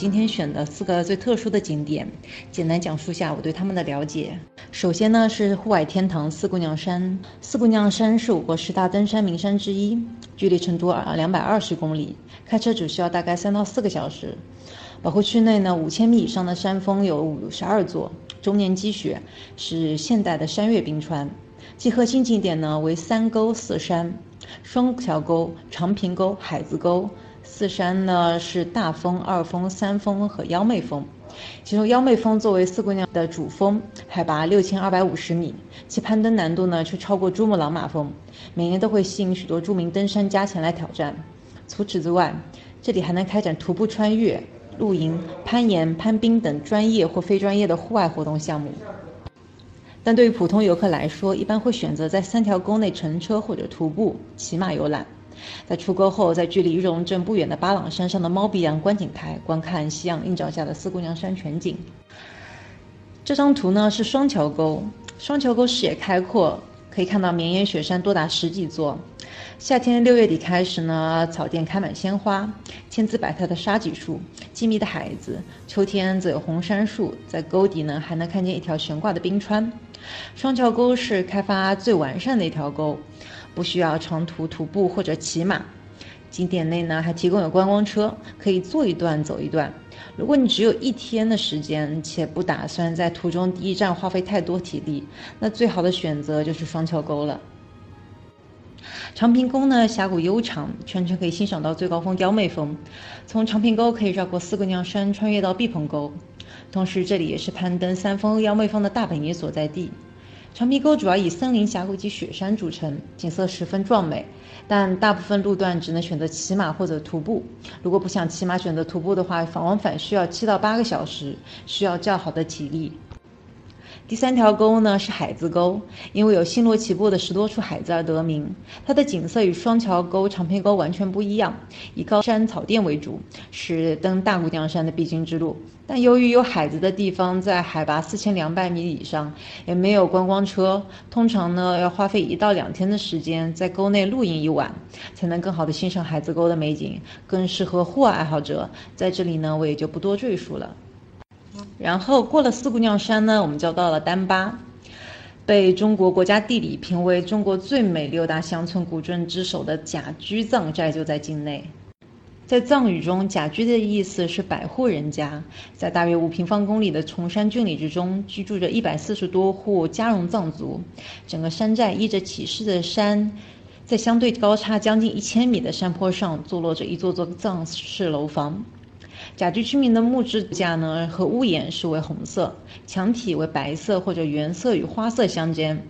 今天选的四个最特殊的景点，简单讲述下我对他们的了解。首先呢是户外天堂四姑娘山。四姑娘山是我国十大登山名山之一，距离成都二两百二十公里，开车只需要大概三到四个小时。保护区内呢五千米以上的山峰有五十二座，终年积雪，是现代的山岳冰川。其核心景点呢为三沟四山：双桥沟、长坪沟、海子沟。四山呢是大峰、二峰、三峰和幺妹峰，其中幺妹峰作为四姑娘的主峰，海拔六千二百五十米，其攀登难度呢却超过珠穆朗玛峰，每年都会吸引许多著名登山家前来挑战。除此之外，这里还能开展徒步穿越、露营、攀岩、攀冰等专业或非专业的户外活动项目。但对于普通游客来说，一般会选择在三条沟内乘车或者徒步、骑马游览。在出沟后，在距离玉龙镇不远的巴朗山上的猫鼻梁观景台观看夕阳映照下的四姑娘山全景。这张图呢是双桥沟，双桥沟视野开阔，可以看到绵延雪山多达十几座。夏天六月底开始呢，草甸开满鲜花，千姿百态的沙棘树，静谧的海子。秋天则有红杉树，在沟底呢还能看见一条悬挂的冰川。双桥沟是开发最完善的一条沟。不需要长途徒步或者骑马，景点内呢还提供有观光车，可以坐一段走一段。如果你只有一天的时间，且不打算在途中第一站花费太多体力，那最好的选择就是双桥沟了。长坪沟呢峡谷悠长，全程可以欣赏到最高峰雕妹峰。从长坪沟可以绕过四姑娘山，穿越到毕棚沟，同时这里也是攀登三峰幺妹峰的大本营所在地。长坪沟主要以森林、峡谷及雪山组成，景色十分壮美，但大部分路段只能选择骑马或者徒步。如果不想骑马，选择徒步的话，往返需要七到八个小时，需要较好的体力。第三条沟呢是海子沟，因为有星罗棋布的十多处海子而得名。它的景色与双桥沟、长坪沟完全不一样，以高山草甸为主，是登大姑娘山的必经之路。但由于有海子的地方在海拔四千两百米以上，也没有观光车，通常呢要花费一到两天的时间在沟内露营一晚，才能更好的欣赏海子沟的美景，更适合户外爱好者。在这里呢，我也就不多赘述了。然后过了四姑娘山呢，我们就到了丹巴，被中国国家地理评为中国最美六大乡村古镇之首的甲居藏寨就在境内。在藏语中，甲居的意思是百户人家，在大约五平方公里的崇山峻岭之中，居住着一百四十多户加绒藏族。整个山寨依着起势的山，在相对高差将近一千米的山坡上，坐落着一座座藏式楼房。甲居居民的木质架呢和屋檐是为红色，墙体为白色或者原色与花色相间，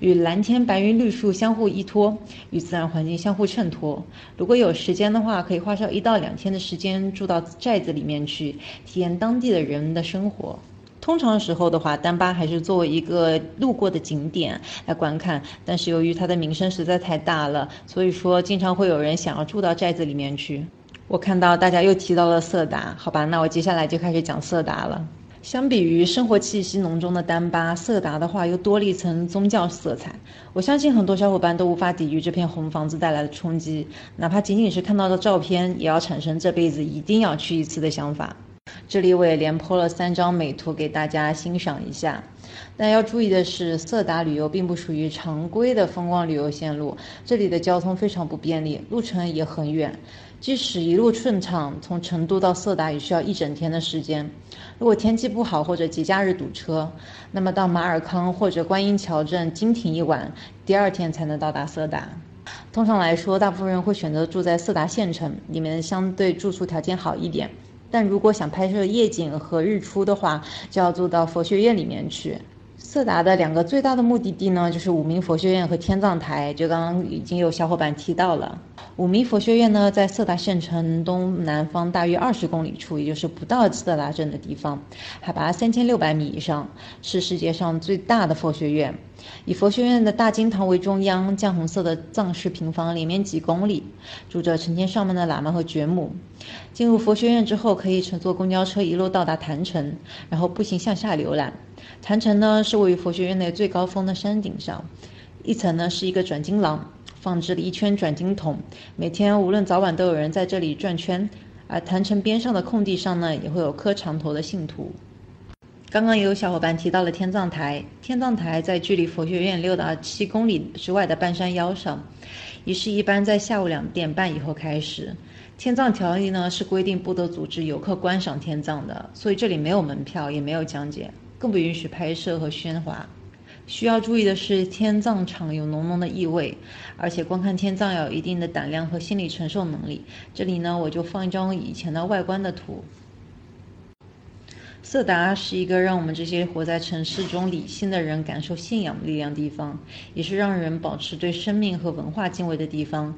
与蓝天白云绿树相互依托，与自然环境相互衬托。如果有时间的话，可以花上一到两天的时间住到寨子里面去，体验当地的人的生活。通常时候的话，丹巴还是作为一个路过的景点来观看，但是由于它的名声实在太大了，所以说经常会有人想要住到寨子里面去。我看到大家又提到了色达，好吧，那我接下来就开始讲色达了。相比于生活气息浓重的丹巴，色达的话又多了一层宗教色彩。我相信很多小伙伴都无法抵御这片红房子带来的冲击，哪怕仅仅是看到的照片，也要产生这辈子一定要去一次的想法。这里我也连播了三张美图给大家欣赏一下。但要注意的是，色达旅游并不属于常规的风光旅游线路，这里的交通非常不便利，路程也很远。即使一路顺畅，从成都到色达也需要一整天的时间。如果天气不好或者节假日堵车，那么到马尔康或者观音桥镇经停一晚，第二天才能到达色达。通常来说，大部分人会选择住在色达县城，里面相对住宿条件好一点。但如果想拍摄夜景和日出的话，就要住到佛学院里面去。色达的两个最大的目的地呢，就是五明佛学院和天葬台，就刚刚已经有小伙伴提到了。五明佛学院呢，在色达县城东南方大约二十公里处，也就是不到色达镇的地方，海拔三千六百米以上，是世界上最大的佛学院。以佛学院的大经堂为中央，绛红色的藏式平房连绵几公里，住着成千上万的喇嘛和觉母。进入佛学院之后，可以乘坐公交车一路到达坛城，然后步行向下浏览。坛城呢是位于佛学院内最高峰的山顶上，一层呢是一个转经廊，放置了一圈转经筒，每天无论早晚都有人在这里转圈。而坛城边上的空地上呢，也会有磕长头的信徒。刚刚也有小伙伴提到了天葬台，天葬台在距离佛学院六到七公里之外的半山腰上，仪式一般在下午两点半以后开始。天葬条例呢是规定不得组织游客观赏天葬的，所以这里没有门票，也没有讲解，更不允许拍摄和喧哗。需要注意的是，天葬场有浓浓的异味，而且观看天葬要有一定的胆量和心理承受能力。这里呢，我就放一张以前的外观的图。色达是一个让我们这些活在城市中理性的人感受信仰力量的地方，也是让人保持对生命和文化敬畏的地方。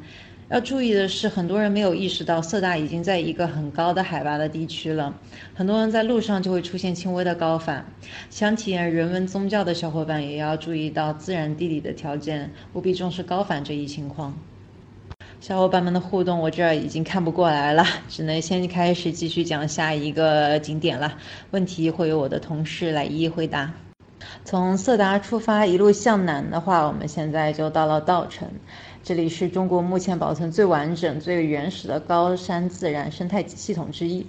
要注意的是，很多人没有意识到色大已经在一个很高的海拔的地区了。很多人在路上就会出现轻微的高反。想体验人文宗教的小伙伴也要注意到自然地理的条件，务必重视高反这一情况。小伙伴们的互动我这儿已经看不过来了，只能先开始继续讲下一个景点了。问题会由我的同事来一一回答。从色达出发，一路向南的话，我们现在就到了稻城。这里是中国目前保存最完整、最原始的高山自然生态系统之一，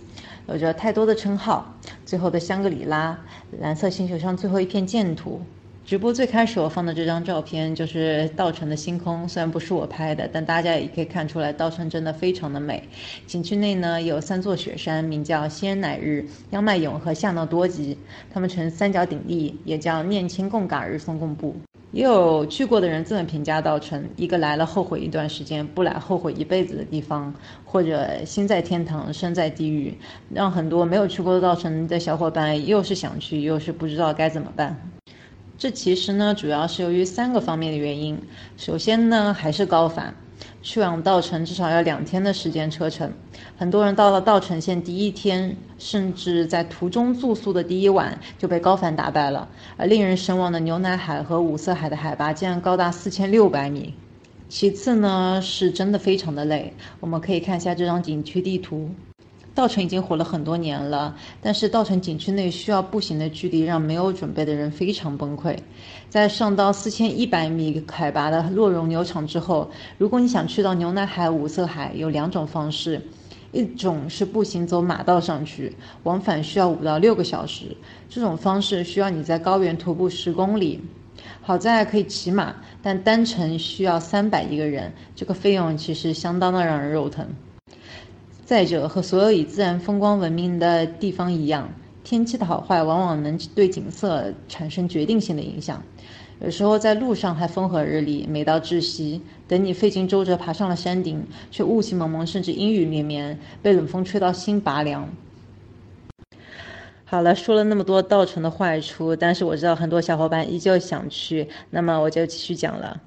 有着太多的称号。最后的香格里拉，蓝色星球上最后一片净土。直播最开始我放的这张照片就是稻城的星空，虽然不是我拍的，但大家也可以看出来，稻城真的非常的美。景区内呢有三座雪山，名叫仙乃日、央迈勇和夏诺多吉，它们呈三角鼎立，也叫念青贡嘎日松贡布。也有去过的人这么评价稻城：一个来了后悔一段时间，不来后悔一辈子的地方，或者心在天堂，身在地狱，让很多没有去过稻城的小伙伴又是想去，又是不知道该怎么办。这其实呢，主要是由于三个方面的原因。首先呢，还是高反。去往稻城至少要两天的时间车程，很多人到了稻城县第一天，甚至在途中住宿的第一晚就被高反打败了。而令人神往的牛奶海和五色海的海拔竟然高达四千六百米。其次呢，是真的非常的累。我们可以看一下这张景区地图。稻城已经火了很多年了，但是稻城景区内需要步行的距离让没有准备的人非常崩溃。在上到四千一百米海拔的洛绒牛场之后，如果你想去到牛奶海、五色海，有两种方式：一种是步行走马道上去，往返需要五到六个小时，这种方式需要你在高原徒步十公里。好在可以骑马，但单程需要三百一个人，这个费用其实相当的让人肉疼。再者，和所有以自然风光闻名的地方一样，天气的好坏往往能对景色产生决定性的影响。有时候在路上还风和日丽，美到窒息；等你费尽周折爬上了山顶，却雾气蒙蒙，甚至阴雨绵绵，被冷风吹到心拔凉。好了，说了那么多稻城的坏处，但是我知道很多小伙伴依旧想去，那么我就继续讲了。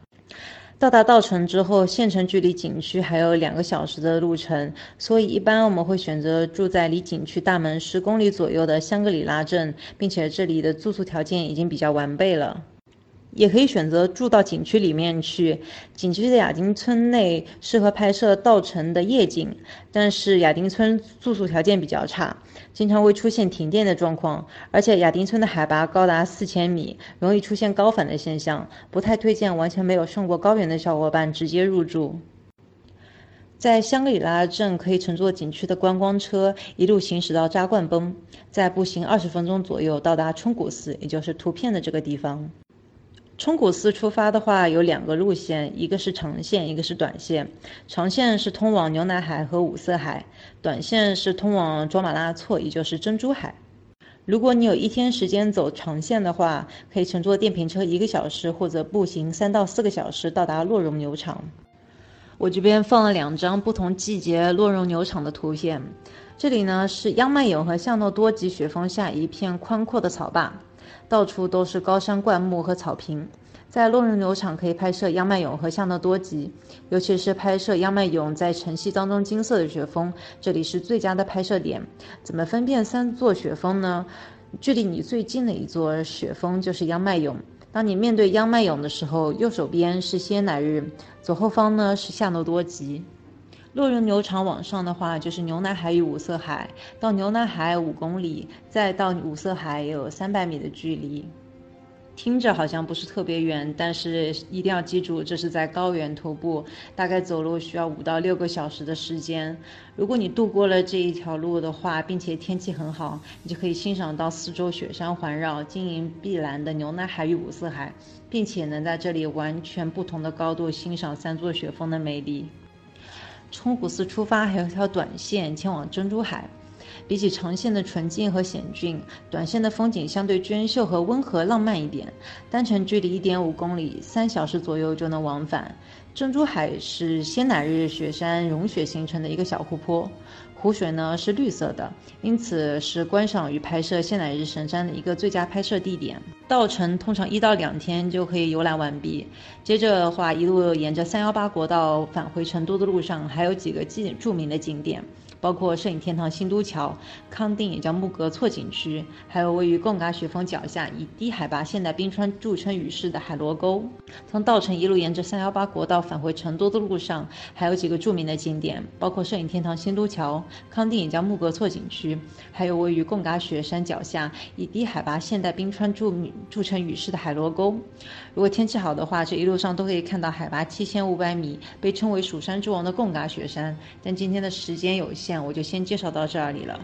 到达稻城之后，县城距离景区还有两个小时的路程，所以一般我们会选择住在离景区大门十公里左右的香格里拉镇，并且这里的住宿条件已经比较完备了。也可以选择住到景区里面去。景区的亚丁村内适合拍摄稻城的夜景，但是亚丁村住宿条件比较差，经常会出现停电的状况，而且亚丁村的海拔高达四千米，容易出现高反的现象，不太推荐完全没有上过高原的小伙伴直接入住。在香格里拉镇可以乘坐景区的观光车一路行驶到扎灌崩，再步行二十分钟左右到达冲古寺，也就是图片的这个地方。冲古寺出发的话有两个路线，一个是长线，一个是短线。长线是通往牛奶海和五色海，短线是通往卓玛拉措，也就是珍珠海。如果你有一天时间走长线的话，可以乘坐电瓶车一个小时，或者步行三到四个小时到达洛绒牛场。我这边放了两张不同季节洛绒牛场的图片，这里呢是央迈勇和夏诺多吉雪峰下一片宽阔的草坝。到处都是高山灌木和草坪，在洛绒牛场可以拍摄央迈勇和夏诺多吉，尤其是拍摄央迈勇在晨曦当中金色的雪峰，这里是最佳的拍摄点。怎么分辨三座雪峰呢？距离你最近的一座雪峰就是央迈勇。当你面对央麦勇的时候，右手边是仙乃日，左后方呢是夏诺多吉。洛绒牛场往上的话，就是牛奶海与五色海。到牛奶海五公里，再到五色海有三百米的距离。听着好像不是特别远，但是一定要记住，这是在高原徒步，大概走路需要五到六个小时的时间。如果你度过了这一条路的话，并且天气很好，你就可以欣赏到四周雪山环绕、晶莹碧蓝的牛奶海与五色海，并且能在这里完全不同的高度欣赏三座雪峰的美丽。从古寺出发，还有一条短线前往珍珠海。比起长线的纯净和险峻，短线的风景相对娟秀和温和浪漫一点。单程距离一点五公里，三小时左右就能往返。珍珠海是仙乃日雪山融雪形成的一个小湖泊，湖水呢是绿色的，因此是观赏与拍摄仙乃日神山的一个最佳拍摄地点。到程通常一到两天就可以游览完毕。接着的话，一路沿着三幺八国道返回成都的路上，还有几个记著名的景点。包括摄影天堂新都桥、康定也叫木格措景区，还有位于贡嘎雪峰脚下以低海拔现代冰川著称于世的海螺沟。从稻城一路沿着三幺八国道返回成都的路上，还有几个著名的景点，包括摄影天堂新都桥、康定也叫木格措景区，还有位于贡嘎雪山脚下以低海拔现代冰川著名著称于世的海螺沟。如果天气好的话，这一路上都可以看到海拔七千五百米，被称为蜀山之王的贡嘎雪山。但今天的时间有限。我就先介绍到这里了。